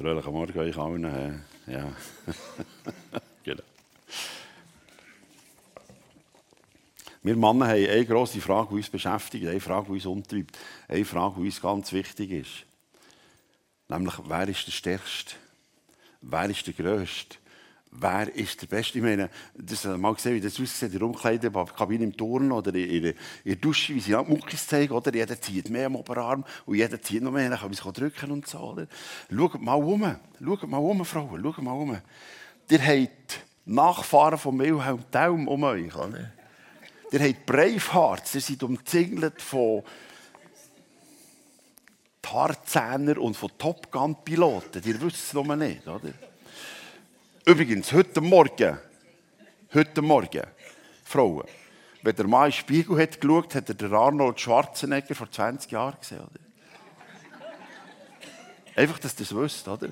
Fröhlichen Morgen euch allen. Ja. genau. Wir Männer haben eine grosse Frage, die uns beschäftigt, eine Frage, die uns umtreibt, eine Frage, die uns ganz wichtig ist. Nämlich, wer ist der Stärkste? Wer ist der Größte? Wer ist der Beste? Ich meine, das hat mal gesehen, wie das aussieht in der Umkleidekabine im Turnen oder in, in, der Dusche, wie sie auch Muckis zeigen. Oder? Jeder zieht mehr am Oberarm und jeder zieht noch mehr, dann kann man sich drücken und so. Oder? Schaut mal um, schaut mal um, Frauen, schaut mal um. Ihr habt Nachfahren von Wilhelm Daum um euch. Oder? Ihr habt Bravehearts, ihr seid umzingelt von Tarzähner und von Top Gun-Piloten. Ihr wisst es noch nicht, oder? Übrigens, heute Morgen, heute Morgen, Frauen, wenn der Mann in den Spiegel hat geschaut, hat er Arnold Schwarzenegger vor 20 Jahren gesehen, oder? Einfach, dass ihr das wisst, oder?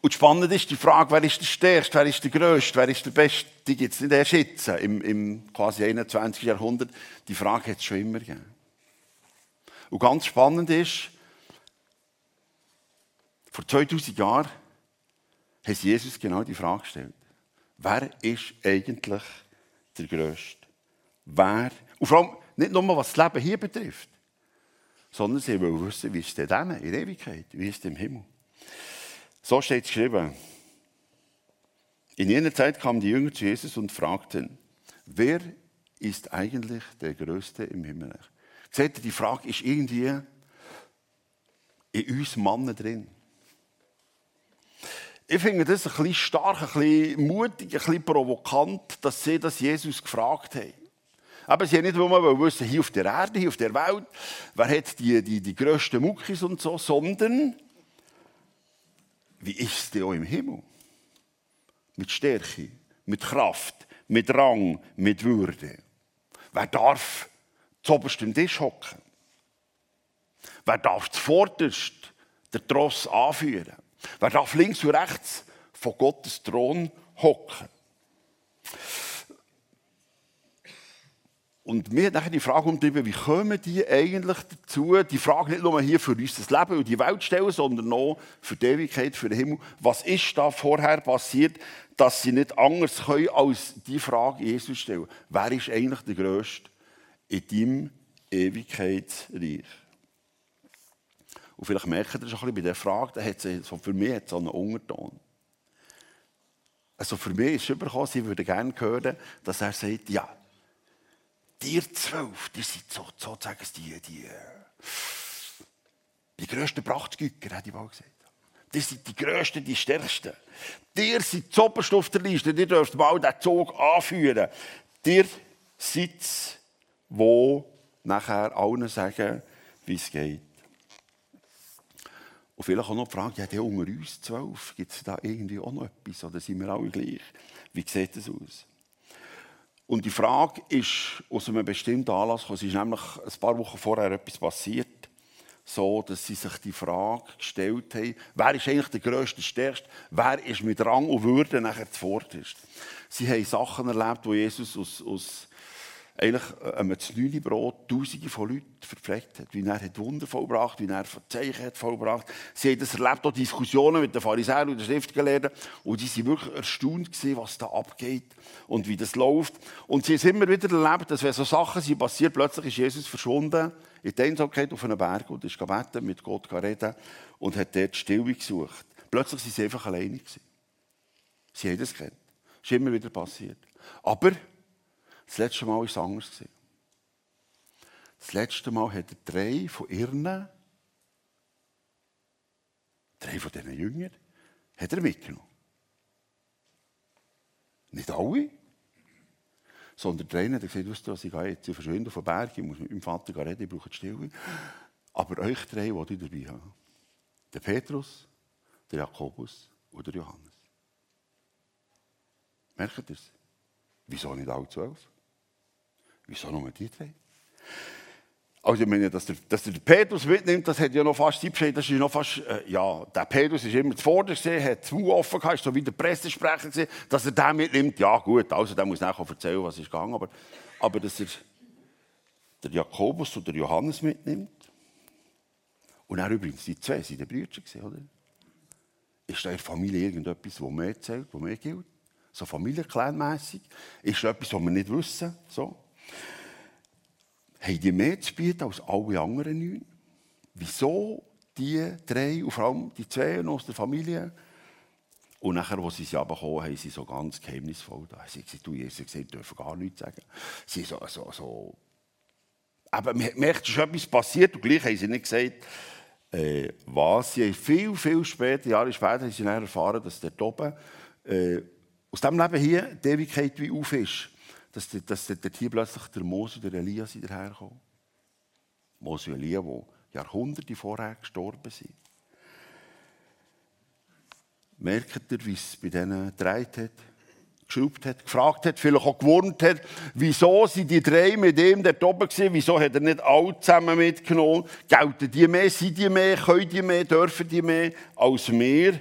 Und spannend ist die Frage, wer ist der Stärkste, wer ist der Größte, wer ist der Beste, die gibt es nicht erst jetzt, im, im quasi 21. Jahrhundert. Die Frage hat es schon immer gegeben. Und ganz spannend ist, vor 2000 Jahren hat Jesus genau die Frage gestellt. Wer ist eigentlich der Größte? Wer? Und vor allem nicht nur, was das Leben hier betrifft, sondern sie wollen wissen, wie es denn in Ewigkeit, wie es im Himmel. So steht es geschrieben. In jener Zeit kamen die Jünger zu Jesus und fragten, wer ist eigentlich der Größte im Himmel? Seht ihr, die Frage ist irgendwie in uns Männern drin. Ich finde das ein bisschen stark, ein bisschen mutig, ein bisschen provokant, dass sie das Jesus gefragt haben. Aber sie haben nicht nur wissen, hier auf der Erde, hier auf der Welt, wer hat die, die, die grössten Muckis und so, sondern wie ist es denn auch im Himmel? Mit Stärke, mit Kraft, mit Rang, mit Würde. Wer darf zuoberst am Tisch hocken? Wer darf zuvorderst den Tross anführen? Wer darf links und rechts von Gottes Thron hocken? Und mir hat nachher die Frage umgetrieben, wie kommen die eigentlich dazu, die Frage nicht nur hier für unser Leben und die Welt stellen, sondern auch für die Ewigkeit, für den Himmel. Was ist da vorher passiert, dass sie nicht anders können, als die Frage Jesus stellen? Wer ist eigentlich der Größte in deinem Ewigkeitsreich? Und vielleicht merkt ihr schon ein bisschen bei der Frage, da hat so für mich hat so einen Unterton. Also für mich ist es übergekommen, sie würde gerne hören, dass er sagt, ja, Dir zwölf, die sind so, sozusagen die, die, die grössten Prachtgücker, hätte ich mal gesagt. Die sind die grössten, die stärksten. Dir sind die oberste auf der Liste. Ihr dürft mal den Zug anführen. Dir seid wo nachher allen sagen, wie es geht. Und vielleicht auch noch die Frage, ja, der unter uns zwölf, gibt es da irgendwie auch noch etwas? Oder sind wir alle gleich? Wie sieht das aus? Und die Frage ist aus einem bestimmten Anlass Es ist nämlich ein paar Wochen vorher etwas passiert, so dass sie sich die Frage gestellt haben, wer ist eigentlich der grösste, stärkste, wer ist mit Rang und Würde nachher zuvorderst. Sie haben Sachen erlebt, wo Jesus aus, aus eigentlich einem äh, Brot Tausende von Leuten verpflegt hat. Wie er hat Wunder vollbracht, wie er Zeichen hat vollbracht. Sie haben das erlebt, auch Diskussionen mit den Pharisäern und den Schriftgelehrten. Und sie waren wirklich erstaunt gewesen, was da abgeht und wie das läuft. Und sie haben immer wieder erlebt, dass wenn so Sachen sind passiert, plötzlich ist Jesus verschwunden in der Einsamkeit auf einem Berg und ist gebeten, mit Gott reden und hat dort Stille gesucht. Plötzlich waren sie einfach alleine. Gewesen. Sie haben das gekannt. Das ist immer wieder passiert. Aber das letzte Mal war es anders. Das letzte Mal hat er drei von ihren, drei von diesen Jüngern, hat er mitgenommen. Nicht alle, sondern drei hat gesagt, weißt du, ich gehe jetzt, ich verschwinde auf den Berg, ich muss mit meinem Vater reden, ich brauche die Stille. Aber euch drei wollte ich dabei haben. Der Petrus, der Jakobus und der Johannes. Merkt ihr es? Wieso nicht alle zwölf? Wieso nur die drei? Also ich meine, dass der, dass der Petrus mitnimmt, das hat ja noch fast Siebschein, das ist noch fast, äh, ja, der Petrus ist immer zuvor gesehen, hat Mund offen gehabt, so wie der Pressesprecher gesehen, dass er den mitnimmt, ja gut, also der muss nachher erzählen, was ist gegangen, aber, aber dass er der Jakobus oder Johannes mitnimmt Und dann übrigens, die zwei waren die Brüder, oder? Ist da in der Familie irgendetwas, das mehr zählt, das mehr gilt? So familienclanmässig? Ist da etwas, was wir nicht wissen? So? Haben die mehr zu bieten als alle anderen neun? Wieso die drei, und vor allem die zwei aus der Familie? Und nachher, als sie sie runtergekommen haben sie so ganz geheimnisvoll da. Sie haben gesagt, du, Jesus gesagt, dürfen gar nichts sagen. Sie so, so, so. Aber man merkt, es ist etwas passiert und gleich haben sie nicht gesagt, äh, was. Sie haben viel, viel später, Jahre später, haben sie erfahren, dass dort oben, äh, aus diesem Leben hier, die Ewigkeit wie auf ist. Dass, dass dort hier plötzlich der Mose und der Elia sind daherkommen. Mose und Elia, die Jahrhunderte vorher gestorben sind. Merkt ihr, wie es bei denen gedreht hat? geschraubt hat, gefragt hat, vielleicht auch gewurmt hat, wieso sind die drei mit ihm dort oben gewesen, wieso hat er nicht alle zusammen mitgenommen, gelten die mehr, sind die mehr, können die mehr, dürfen die mehr als wir,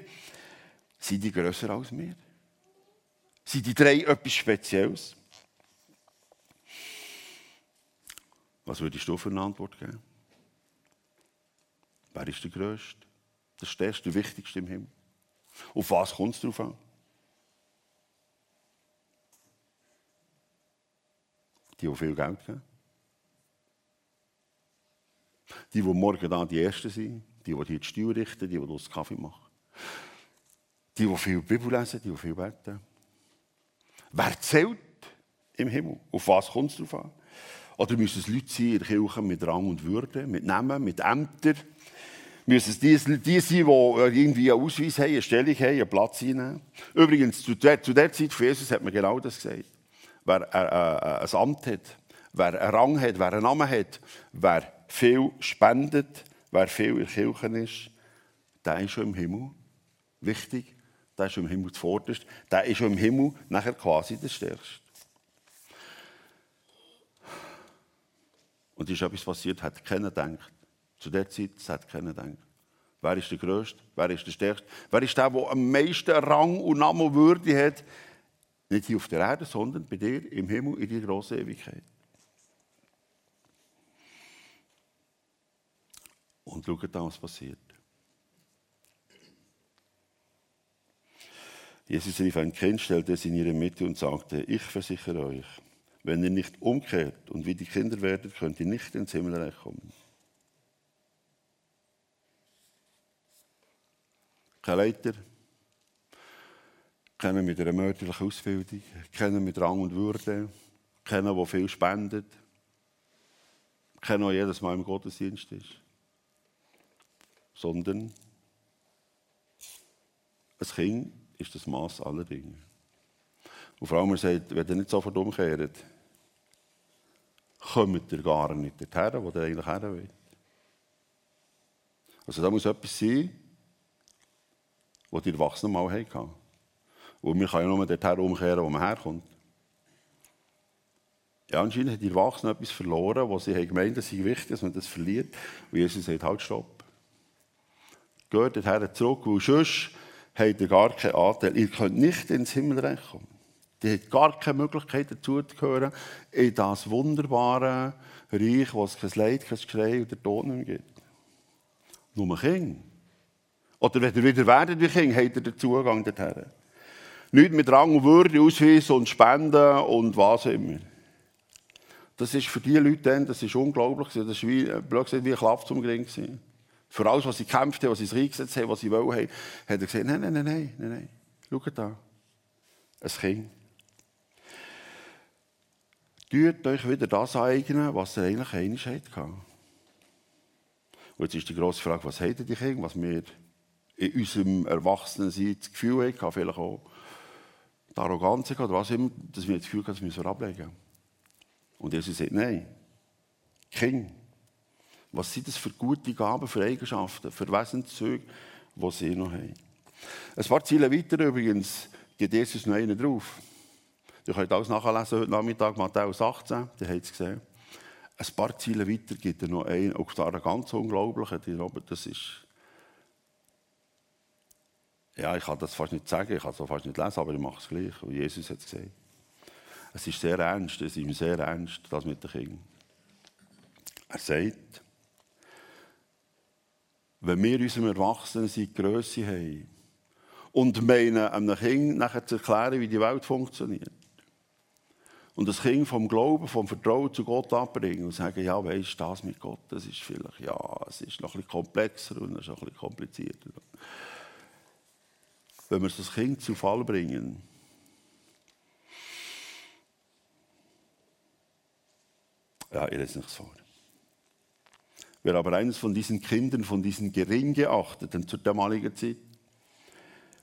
sind die grösser als wir? Sind die drei etwas Spezielles? Was würdest du für eine Antwort geben? Wer ist der Größte, der Stärkste, der Wichtigste im Himmel? Auf was kommt es drauf an? Die, die viel Geld haben. Die, die morgen da die Ersten sind. Die, die die Steuer richten, die, die das Kaffee machen. Die, die viel Bibel lesen, die, die viel beten. Wer zählt im Himmel? Auf was kommt es drauf an? Oder müssen es Leute sein in der Kirche mit Rang und Würde, mit Namen, mit Ämtern? Müssen es die, die sein, die irgendwie einen Ausweis haben, eine Stellung haben, einen Platz einnehmen? Übrigens, zu der, zu der Zeit von Jesus hat man genau das gesagt. Wer äh, äh, ein Amt hat, wer einen Rang hat, wer einen Namen hat, wer viel spendet, wer viel in der Kirche ist, der ist schon im Himmel. Wichtig, der ist schon im Himmel zuvorderst. Der ist schon im Himmel nachher quasi der Stärkste. Und ist etwas passiert, hat keiner gedacht. Zu der Zeit hat keiner gedacht. Wer ist der Größte? Wer ist der Stärkste? Wer ist der, der am meisten Rang und Namen und Würde hat? Nicht hier auf der Erde, sondern bei dir im Himmel in die große Ewigkeit. Und schaut da, was passiert. Jesus rief ein Kind, stellte es in ihre Mitte und sagte, ich versichere euch, wenn ihr nicht umkehrt und wie die Kinder werdet, könnt ihr nicht ins Himmelreich kommen. Kein Leiter, keiner mit einer mörderlichen Ausbildung, keiner mit Rang und Würde, keiner, der viel spendet, keiner, der jedes Mal im Gottesdienst ist, sondern ein Kind ist das Maß aller Dinge. Und vor allem, sagt, wenn ihr nicht sofort umkehrt, kommt ihr gar nicht dorthin, wo ihr eigentlich her will. Also da muss etwas sein, was die Erwachsenen mal hatten. Und man kann ja nur dorthin umkehren, wo man herkommt. Ja, anscheinend hat die Erwachsenen etwas verloren, was sie haben gemeint, es sei wichtig, dass man das verliert. Und Jesus sagt, halt, stopp. Geht dorthin zurück, weil sonst habt ihr gar keinen Anteil. Ihr könnt nicht ins Himmelreich kommen. Die hat gar keine Möglichkeit dazu zu gehören in das wunderbare Reich, wo es kein Leid, kein Geschrei oder Tod nicht mehr gibt. Nur Kinder. Oder wenn ihr wieder werdet wie Kind, habt ihr den Zugang dorthin. Nicht mit Rang und Würde, Ausweis und Spenden und was immer. Das ist für die Leute dann, das ist unglaublich. Das ist wie, gesagt, wie ein Klapp zum Gring. Für alles, was sie gekämpft haben, was sie sich eingesetzt haben, was sie wollen, hat er gesagt, nein, nein, nein, nein, nein. Schaut da. Ein Kind. Tut euch wieder das eignen, was ihr eigentlich einmal hattet. Und jetzt ist die grosse Frage, was haben die Kinder, was wir in unserem Erwachsenensein das Gefühl hatten, vielleicht auch die Arroganz oder was immer, dass wir das Gefühl haben, das müssen wir ablegen. Und Jesus sagt, nein, Kind, was sind das für gute Gaben, für Eigenschaften, für Wesenszüge, die sie noch haben. Ein paar Ziele weiter übrigens geht Jesus noch einen drauf. Ihr könnt alles nachlesen heute Nachmittag, Matthäus 18, ihr habt es gesehen. Ein paar Ziele weiter gibt er noch einen, auch da ganz unglaublichen, das ist... Ja, ich kann das fast nicht sagen, ich kann es fast nicht lesen, aber ich mache es gleich, und Jesus hat es gesagt. Es ist sehr ernst, es ist ihm sehr ernst, das mit den Kindern. Er sagt, wenn wir unserem Erwachsenen die Größe haben und meinen, einem Kind nachher zu erklären, wie die Welt funktioniert, und das Kind vom Glauben, vom Vertrauen zu Gott abbringen und sagen, ja, weißt du, das mit Gott, das ist vielleicht, ja, es ist noch bisschen komplexer und es ist noch bisschen komplizierter. Wenn wir das Kind zu Fall bringen, ja, ihr ist nicht so. Wer aber eines von diesen Kindern, von diesen gering geachteten zur damaligen Zeit,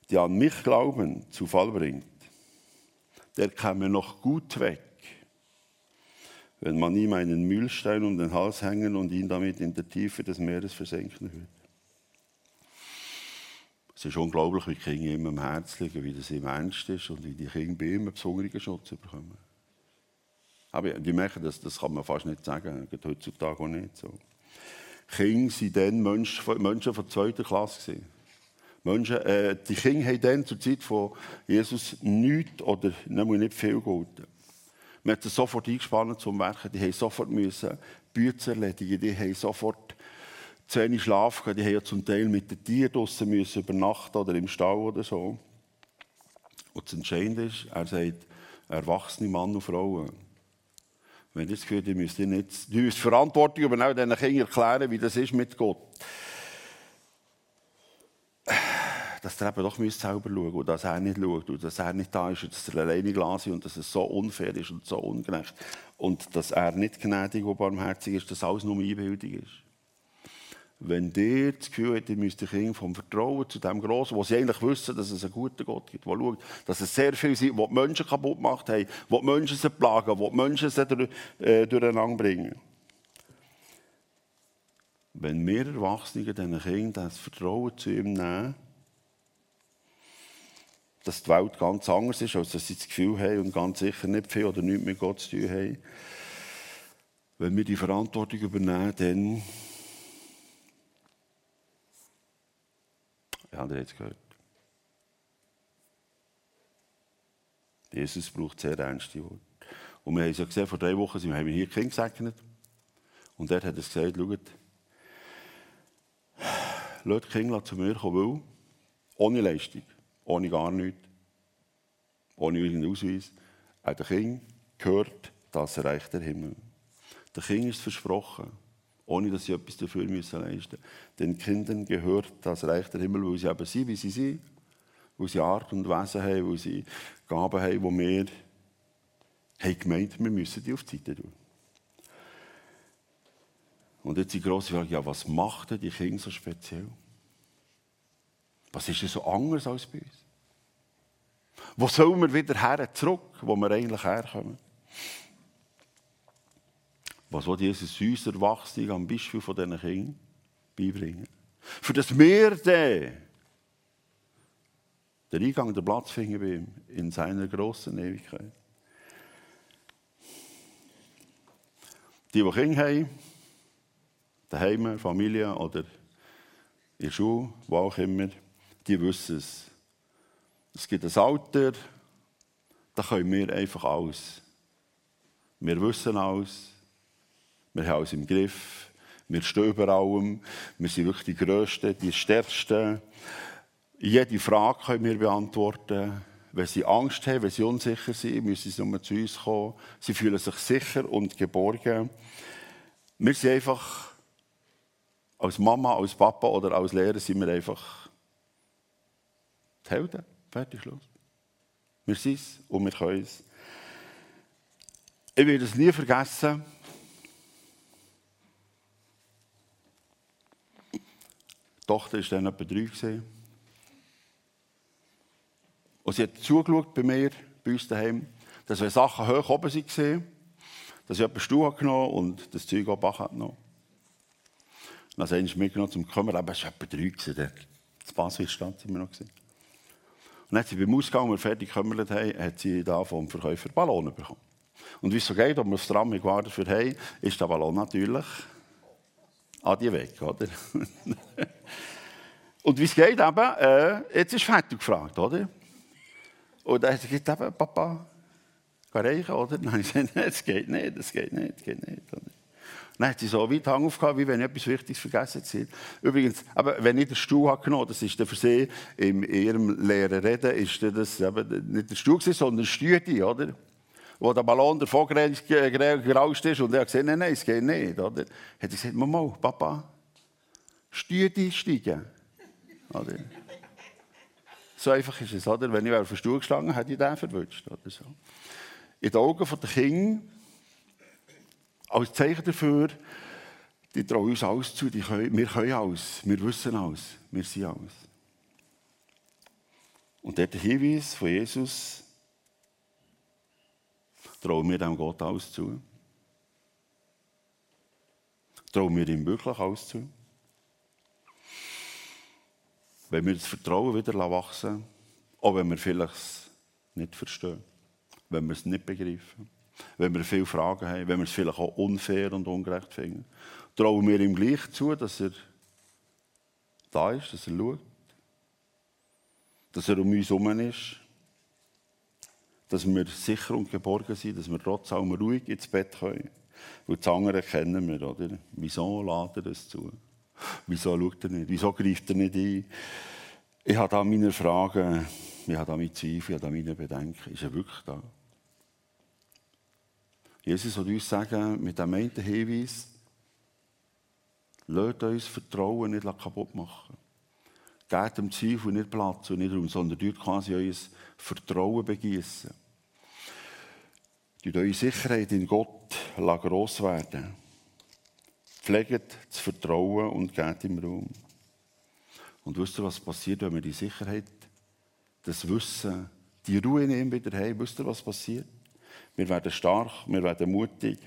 die an mich glauben, zu Fall bringt, der käme noch gut weg, wenn man ihm einen Mühlstein um den Hals hängen und ihn damit in der Tiefe des Meeres versenken würde. Es ist unglaublich, wie die Kinder immer am Herzen liegen, wie das ihm ernst ist und wie die Kinder bei ihm besonderen Schutz bekommen. Aber die merken, das, das kann man fast nicht sagen, geht heutzutage auch nicht so. Kinder waren dann Menschen, Menschen von zweiter Klasse. Gewesen. Menschen, äh, die Kinder haben dann zur Zeit von Jesus nichts oder nicht viel. Man hat sie sofort eingespannt zum Werken. Die haben sofort müssen Bütze erledigen. Die haben sofort zu wenig Schlaf gehabt. Die haben ja zum Teil mit den Tieren draussen müssen übernachten oder im Stall oder so. Und das Entscheidende ist, er sagt, erwachsene Mann und Frauen. Wenn ihr das Gefühl ihr müsst, nicht, ihr müsst Verantwortung übernehmen, diesen Kindern erklären, wie das ist mit Gott dass er eben doch selber schauen und dass er nicht schaut und dass er nicht da ist und dass er alleine gelassen und dass es so unfair ist und so ungerecht und dass er nicht gnädig und barmherzig ist, dass alles nur Einbildung ist. Wenn ihr das Gefühl habt, ihr müsst Kinder vom Vertrauen zu dem Grossen, wo sie eigentlich wissen, dass es einen guten Gott gibt, der schaut, dass es sehr viel sind, die die Menschen kaputt gemacht haben, die die Menschen sie plagen, die die Menschen sie durch, äh, durcheinander bringen. Wenn wir Erwachsene diesen Kindern das Vertrauen zu ihm nehmen, dass die Welt ganz anders ist, als dass sie das Gefühl haben und ganz sicher nicht viel oder nichts mit Gott zu tun haben. Wenn wir die Verantwortung übernehmen, dann. Ja, ihr habt es gehört. Jesus braucht sehr ernste Worte. Und wir haben es ja gesehen, vor drei Wochen sind wir, hier Kind gesegnet. Und dort hat er gesagt, schaut, lasst die Kinder zu mir kommen, weil, ohne Leistung ohne gar nichts, ohne irgendeinen Ausweis. Auch der Kind gehört, das erreicht der Himmel. Der Kind ist versprochen, ohne dass sie etwas dafür müssen leisten. Den Kindern gehört das Reich der Himmel, weil sie eben sind, wie sie sind, weil sie Art und Wesen haben, weil sie Gaben haben, die wir haben gemeint, wir müssen die auf die Seite tun. Und jetzt die grosse Frage, ja, was macht denn die Kinder so speziell? Was ist denn so anders als bei uns? Wo sollen wir wieder her zurück, wo wir eigentlich herkommen? Was will Jesus uns Erwachsenen am Beispiel von diesen Kindern beibringen? Für das wir dann den Eingang, den Platz finden bei ihm in seiner grossen Ewigkeit. Die, die Kinder haben, daheim, Familie oder in der Schule, wo auch immer, die wissen es. Es gibt ein Alter, da können wir einfach alles. Wir wissen alles. Wir haben alles im Griff. Wir stehen über allem. Wir sind wirklich die Größten, die Stärksten. Jede Frage können wir beantworten. Wenn sie Angst haben, wenn sie unsicher sind, müssen sie nur zu uns kommen. Sie fühlen sich sicher und geborgen. Wir sind einfach, als Mama, als Papa oder als Lehrer, sind wir einfach die Helden. Fertig, Schluss. Wir sind es und wir können es. Ich werde es nie vergessen. Die Tochter war dann etwa drei. Und sie hat zugeschaut bei mir, bei uns daheim, dass wenn Sachen hoch oben waren, dass ich jemand Stuhl genommen und das Zeug auch hat genommen. Dann habe ich mitgenommen zum Kümmern, aber es war etwa drei. Das Basel stand sind wir noch. Gewesen. Und hat sie beim Ausgang, als fertig gekümmert haben, hat sie da vom Verkäufer Ballon bekommen. Und wie es so geht, ob wir das Tram gewartet für haben, ist der Ballon natürlich an die weg, oder? Und wie es geht eben, äh, jetzt ist fertig gefragt, oder? Und dann hat gesagt, Papa, kann reichen, oder? Nein, ich das geht nicht, das geht nicht, das geht nicht. Oder? Dann hat sie so weit Hang aufgehauen, wie wenn ich etwas Wichtiges vergessen hätte. Übrigens, aber wenn ich den Stuhl habe genommen das ist der für sie in ihrem leeren Reden, ist das eben nicht der Stuhl sondern ein Stüdi, oder? Wo der Ballon davon gerauscht ist und er hat gesagt, nein, nein, es geht nicht, oder? Hat er gesagt, Mama, Papa, Stüdi steigen, oder? So einfach ist es, oder? Wenn ich auf den Stuhl gestanden hätte ich den verwünscht, oder so. In den Augen der Kinder als Zeichen dafür, die trauen uns alles zu, die können, wir können alles, wir wissen alles, wir sind alles. Und der Hinweis von Jesus, trauen wir dem Gott alles zu? Trauen wir ihm wirklich alles zu? Wenn wir das Vertrauen wieder wachsen auch wenn wir vielleicht nicht verstehen, wenn wir es nicht begreifen wenn wir viele Fragen haben, wenn wir es vielleicht auch unfair und ungerecht finden. Trauen wir ihm gleich zu, dass er da ist, dass er schaut, dass er um uns herum ist, dass wir sicher und geborgen sind, dass wir trotz allem ruhig ins Bett können. Und das andere kennen wir, oder? Wieso lädt er das zu? Wieso schaut er nicht? Wieso greift er nicht ein? Ich habe da meine Fragen, ich habe da meine Zweifel, ich habe da meine Bedenken. Ist er wirklich da? Jesus will uns sagen, mit dem einen Hinweis, lasst uns Vertrauen nicht kaputt machen. Gebt dem Zweifel nicht Platz und nicht Raum, sondern dort quasi euer Vertrauen begießen. Dort eure Sicherheit in Gott gross werden. Pflegt das Vertrauen und gebt ihm Raum. Und wisst ihr, was passiert, wenn wir die Sicherheit, das Wissen, die Ruhe ihm wieder haben? Wisst ihr, was passiert? Wir werden stark, wir werden mutig.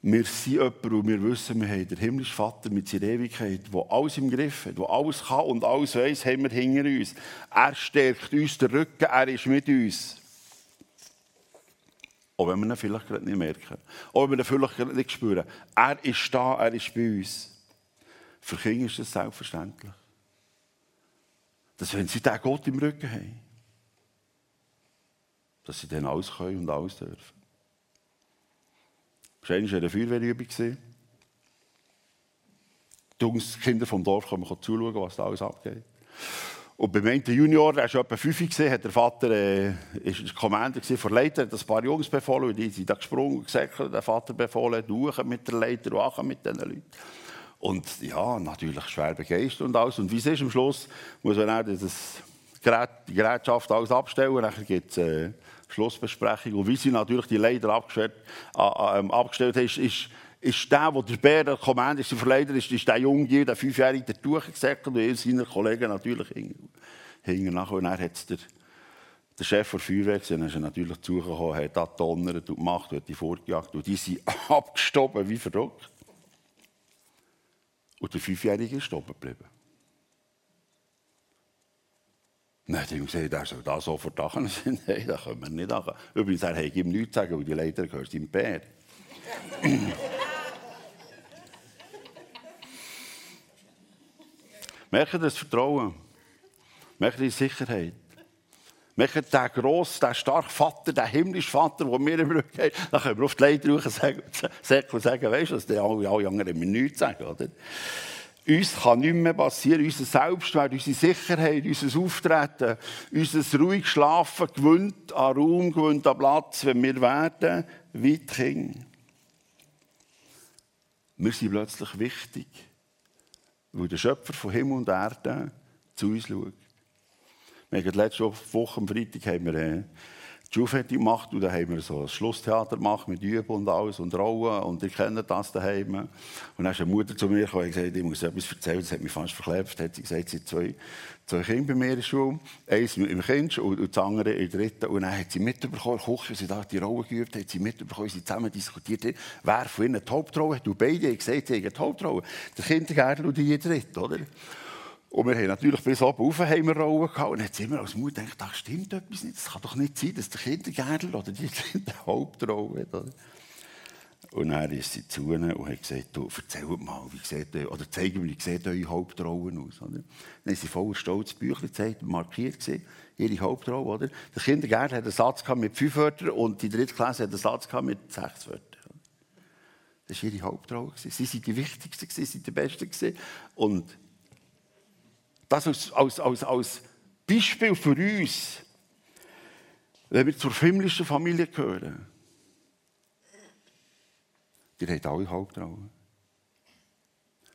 Wir sind jemand und wir wissen, wir haben den himmlischen Vater mit seiner Ewigkeit, der alles im Griff hat, der alles kann und alles weiß, haben wir hinter uns. Er stärkt uns den Rücken, er ist mit uns. Auch wenn wir ihn vielleicht gerade nicht merken. Auch wenn wir ihn vielleicht nicht spüren. Er ist da, er ist bei uns. Für Kinder ist das selbstverständlich. Dass wenn sie diesen Gott im Rücken haben, dass sie dann alles können und alles dürfen. Wahrscheinlich war eine Feuerwehrübung. Die Jungs, Kinder vom Dorf kommen zuschauen, was da alles abgeht. Und beim einen Junior, der war etwa fünf, hat der Vater äh, ist der Commander von Leiter, hat ein paar Jungs befohlen, die sind da gesprungen und gesagt, der Vater befohlen, duchen mit der Leiter, wachen mit diesen Leuten. Und ja, natürlich schwer begeistert und alles. Und wie es ist am Schluss, muss man auch das Gerät, die Gerätschaft alles abstellen, dann gibt es äh, Schlussbesprechung. Und wie sie natürlich die Leiter abgestellt, äh, äh, abgestellt haben, ist, ist, ist der, der der Bär, der Kommand ist, der Verleiter ist, ist der Junge, der Fünfjährige, der durchgesäckelt und er seine Kollegen natürlich hingen nachher. Und dann hat der, der Chef der Feuerwehr gesehen, ist natürlich zugekommen, hat da donnert und gemacht, hat die vorgejagt und die sind abgestoben wie verrückt. Und der Fünfjährige ist stehen geblieben. Dann hat er ihm gesagt, er soll da sofort machen. Nein, das können wir nicht machen. Übrigens, er hat ihm nichts sagen, weil die Leiter gehört seinem Bär. Merkt das Vertrauen. Merkt die Sicherheit. Merkt den grossen, den starken Vater, den himmlischen Vater, der mir im Rücken hat. Dann können wir auf die Leiter sagen, sagen weißt du, dass die alle, alle anderen mir nichts sagen. Oder? Uns kann nichts mehr passieren. Unser Selbstwert, unsere Sicherheit, unser Auftreten, unser ruhig Schlafen gewinnt an Raum, gewinnt an Platz, wenn wir werden wie die Kinder. Wir sind plötzlich wichtig, weil der Schöpfer von Himmel und Erde zu uns schaut. Wir haben letzte Woche am Freitag haben wir äh, die Schule gemacht und dann haben wir so ein Schlusstheater gemacht mit Üben und alles und Rollen und ihr kennt das daheim. Und dann ist eine Mutter zu mir gekommen und gesagt, ich muss etwas erzählen, das hat mich fast verklebt. Hat sie gesagt, sie hat zwei, zwei Kinder bei mir in der Schule, eins im Kind und das andere der dritten. Und dann hat sie mitbekommen, Küche, sie da die Rollen geübt hat, sie mitbekommen, sie zusammen diskutiert wer von ihnen die Hauptrolle hat. Und beide haben gesagt, sie haben die Hauptrolle. Der Kindergärtner und die dritte, oder? Und wir haben natürlich bis oben rauf haben wir gehabt. Und jetzt immer als Mutter gedacht, da stimmt etwas nicht. Das kann doch nicht sein, dass der Kindergärtner oder die die Hauptrolle hat. Oder? Und dann ist sie zu ihnen und hat gesagt, du, erzählt mal, wie sieht, oder zeigt mir, wie sieht eure Hauptrollen aus. Oder? Dann haben sie voller Stolz Büchlein gezeigt, markiert gesehen, ihre Hauptrolle. Oder? Der Kindergärtner hat einen Satz mit fünf Wörtern und die dritte Klasse hat einen Satz mit sechs Wörtern. Das war ihre Hauptrolle. Sie waren die Wichtigsten, sie waren die Besten. Und das als, als, als, als Beispiel für uns, wenn wir zur himmlischen Familie gehören. Ihr habt alle Hauptrollen.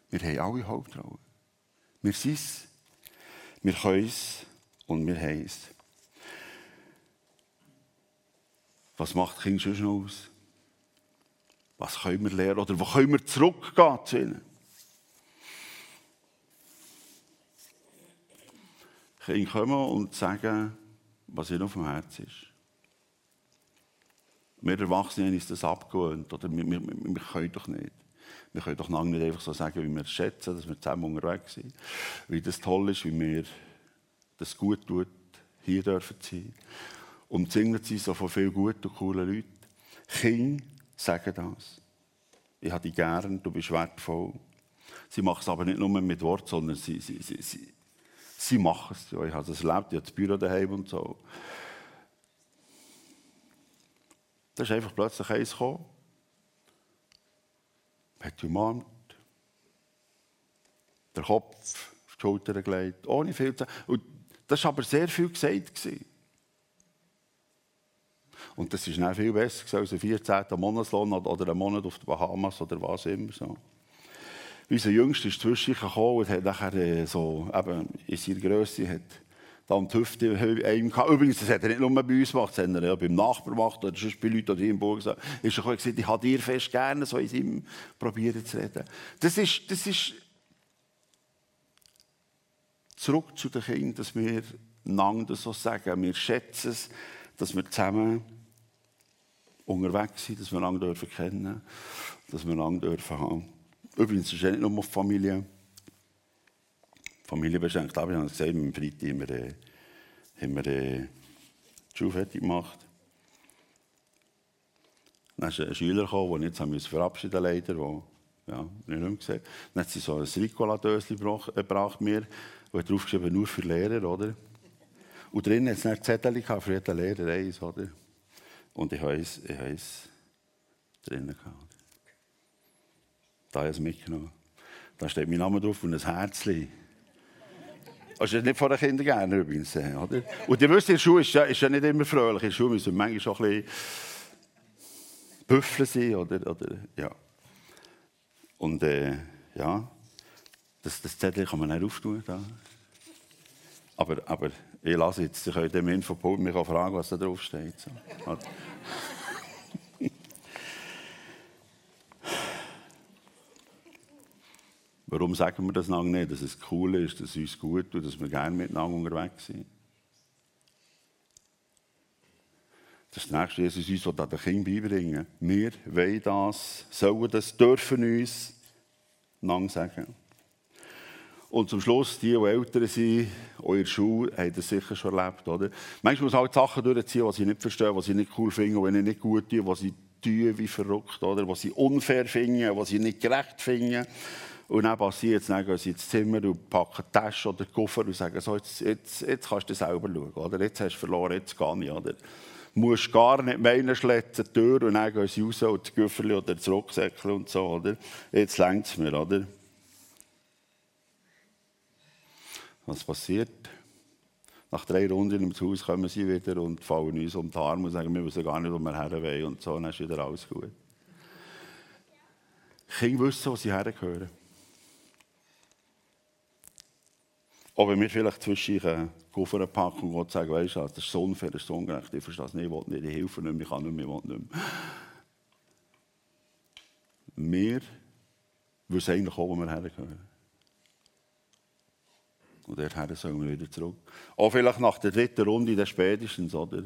Wir haben alle Hauptrollen. Wir sind es, wir können es und wir haben es. Was macht Kind schon aus? Was können wir lernen oder wo können wir zurückgehen zu ihnen? Kinder kommen und sagen, was ihnen auf dem Herz ist. Wir Erwachsene haben uns das abgewöhnt. Oder wir, wir, wir können doch nicht. Wir können doch lange nicht einfach so sagen, wie wir es schätzen, dass wir zusammen unterwegs sind. Wie das toll ist, wie mir das gut tut, hier dürfen sein. Singen sie so von vielen guten und coolen Leuten. Kinder sagen das. Ich habe dich gern, du bist wertvoll. Sie machen es aber nicht nur mit Worten, sondern sie, sie, sie, sie, machen es. Ja, ich habe es erlebt, ich habe das Büro daheim und so. Da ist einfach plötzlich eins gekommen. Hat die umarmt. Der Kopf auf die Schulter gelegt, ohne viel zu Und das war aber sehr viel gesagt. Gewesen. Und das ist dann viel besser als ein 14. Monatslohn oder ein Monat auf den Bahamas oder was immer so. Unser Jüngster ist zwischen gekommen und hat nachher äh, so, eben in seiner Größe hat dann die Hüfte einem gehabt. Übrigens, das hat er nicht nur bei uns gemacht, sondern ja beim Nachbarn gemacht oder sonst bei Leuten hier im Burg gesagt. Ist er gesagt, ich habe dir fest gerne so in ihm probieren zu reden. Das ist, das ist zurück zu den Kindern, dass wir einander so sagen. Wir schätzen es, dass wir zusammen unterwegs sind, dass wir einander dürfen kennen, dass wir einander dürfen. Übrigens, es ist nicht nur Familie. Familie beschenkt. Ich habe gesagt, am Freitag haben wir, äh, haben wir äh, die Schule fertig gemacht. Dann ist ein Schüler gekommen, ich jetzt verabschieden leider, wo, ja, nicht mehr gesehen. Dann hat sie so ein Ricola-Döschen gebracht mir, hat draufgeschrieben, nur für Lehrer, oder? Und drinnen hat es dann Zettel für jeden Lehrer eins, oder? Und ich habe es, ich habe es drinnen gehabt. Da habe es mitgenommen. Da steht mein Name drauf und ein Herzchen. Das ist nicht von den Kindern gerne übrigens. Oder? Und ihr wisst, in der Schule ist ja, ist ja nicht immer fröhlich. In der Schule müssen manchmal schon ein bisschen büffeln sein. Oder, oder, ja. Und äh, ja, das, das Zettel kann man nicht auftun. Da. Aber, aber ich lasse jetzt, ich könnt dem Infopult mich fragen, was da drauf steht. So. Warum sagen wir das lange nicht? Dass es cool ist, dass es uns gut tut, dass wir gerne miteinander unterwegs sind. Das nächste Jesus uns an den Kindern beibringen. Wir wollen das, sollen das, dürfen uns lang sagen. Und zum Schluss, die, die älter sind, eure Schule, haben das sicher schon erlebt. Oder? Manchmal muss halt Sachen durchziehen, die sie nicht verstehen, die sie nicht cool finden, die nicht gut tun, die sie tun wie verrückt, oder? die sie unfair finden, die sie nicht gerecht finden. Und dann passiert es, dann gehen sie ins Zimmer und packen die Tasche oder den Koffer und sagen, so, jetzt, jetzt, jetzt kannst du selber schauen. Oder? Jetzt hast du verloren, jetzt gehe ich. Oder? Du musst gar nicht meinen, schletzen die Tür und dann gehen sie raus und das Güfferli oder das Rucksäckchen und so. Oder? Jetzt längt es mir. Oder? Was passiert? Nach drei Runden ins Haus kommen sie wieder und fallen uns um die Arme und sagen, wir wissen gar nicht, wo wir her. Und so, dann ist wieder alles gut. Kinder wissen, wo sie hergehören. Wenn wir vielleicht zwischen den Koffer packen und sagen, weißt du, das ist so unfair, das ist so ungerecht, ich verstehe es nicht, ich will nicht, ich helfe nicht ich kann nicht mehr, ich will nicht mehr. Wir wissen eigentlich auch, wo wir hergehören. Und dorthin sollen wir wieder zurück. Auch vielleicht nach der dritten Runde, dann spätestens, oder?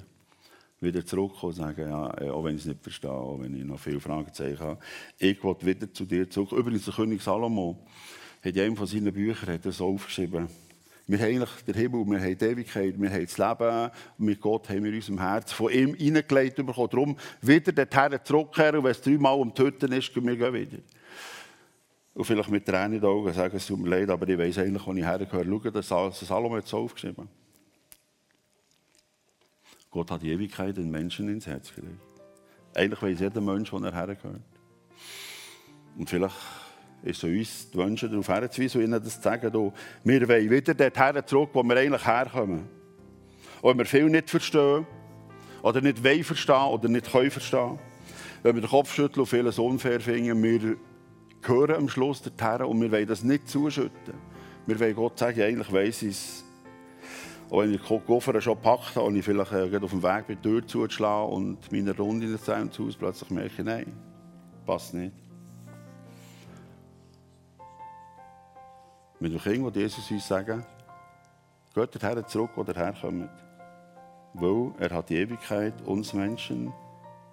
Wieder zurückkommen und sagen, ja, äh, auch wenn ich es nicht verstehe, auch wenn ich noch viele Fragezeichen habe. Ich will wieder zu dir zurück. Übrigens, der König Salomo hat in einem von seinen Büchern hat aufgeschrieben, wir haben eigentlich den Himmel, wir haben die Ewigkeit, wir haben das Leben. Mit Gott haben wir in unserem Herz von ihm hineingelegt bekommen. Darum wieder dorthin zurückkehren und wenn es dreimal um Töten ist, gehen wir wieder. Und vielleicht mit Tränen in den Augen sagen, es tut mir leid, aber ich weiß eigentlich, wo ich hergehöre. Schau, das Salomon hat so aufgeschrieben. Gott hat die Ewigkeit den Menschen ins Herz gelegt. Eigentlich weiß jeder Mensch, wo er hergehört. Und vielleicht ist es uns die Wünsche darauf herzuweisen und ihnen das zu sagen, du, wir wollen wieder dorthin zurück, wo wir eigentlich herkommen. Und wenn wir viel nicht verstehen, oder nicht wollen verstehen, oder nicht können verstehen, wenn wir den Kopf schütteln und vieles unfair finden, wir gehören am Schluss dorthin und wir wollen das nicht zuschütten. Wir wollen Gott sagen, eigentlich weiss ich es. Auch wenn ich den Koffer schon gepackt habe und ich vielleicht äh, auf dem Weg bin, die Tür zuzuschlagen und meine Runde in das Haus plötzlich merke, nein, passt nicht. Mit dem Kind, wo Jesus uns sagen, geht dorthin zurück, wo ihr herkommt. Weil er hat die Ewigkeit uns Menschen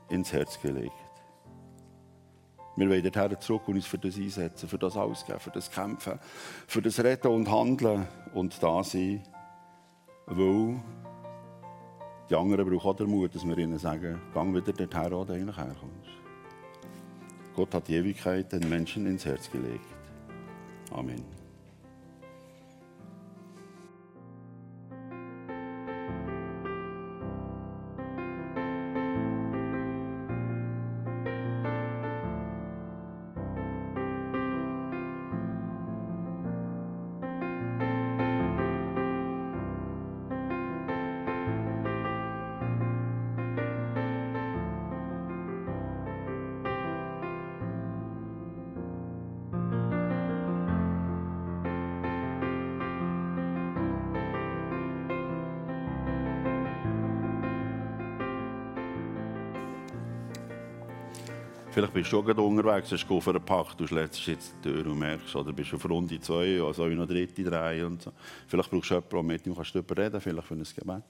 ins Herz gelegt. Wir wollen dorthin zurück und uns für das einsetzen, für das ausgeben, für das Kämpfen, für das Reden und Handeln und da sein. Weil die anderen brauchen auch den Mut, dass wir ihnen sagen, gang wieder dorthin, wo du eigentlich herkommst. Gott hat die Ewigkeit den Menschen ins Herz gelegt. Amen. Vielleicht bist du schon unterwegs, hast du einen Pakt, du schlägst jetzt die Tür und merkst, oder bist auf Runde zwei, also noch dritte, drei und so. Vielleicht brauchst du jemanden, mit dem kannst du darüber reden, vielleicht für ein Gebet.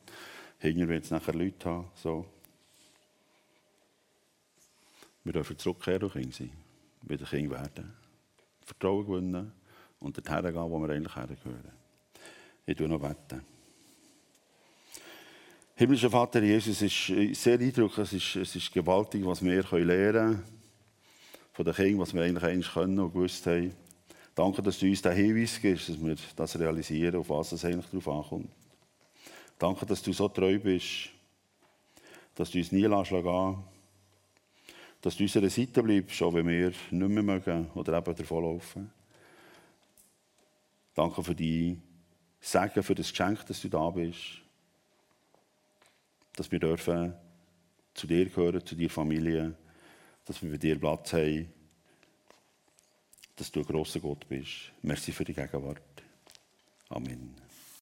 Hinter wird es nachher Leute haben, so. Wir dürfen zurückkehren und Kind sein, wieder Kind werden. Vertrauen gewinnen und dorthin gehen, wo wir eigentlich hergehören. Ich tue noch beten. Himmlischer Vater Jesus, es ist sehr eindrücklich, es ist, es ist gewaltig, was wir lernen können von den Kindern, was wir eigentlich eigentlich können und gewusst haben. Danke, dass du uns den Hinweis gibst, dass wir das realisieren, auf was es eigentlich darauf ankommt. Danke, dass du so treu bist, dass du uns nie gehen dass du unserer Seite bleibst, auch wenn wir nicht mehr mögen oder eben davonlaufen. Danke für die Segen, für das Geschenk, dass du da bist dass wir dürfen zu dir gehören, zu deiner Familie, dass wir bei dir Platz haben, dass du ein grosser Gott bist. Merci für die Gegenwart. Amen.